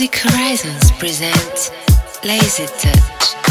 Music Horizons presents Lazy Touch.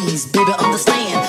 please, baby, understand.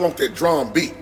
Want that drum beat.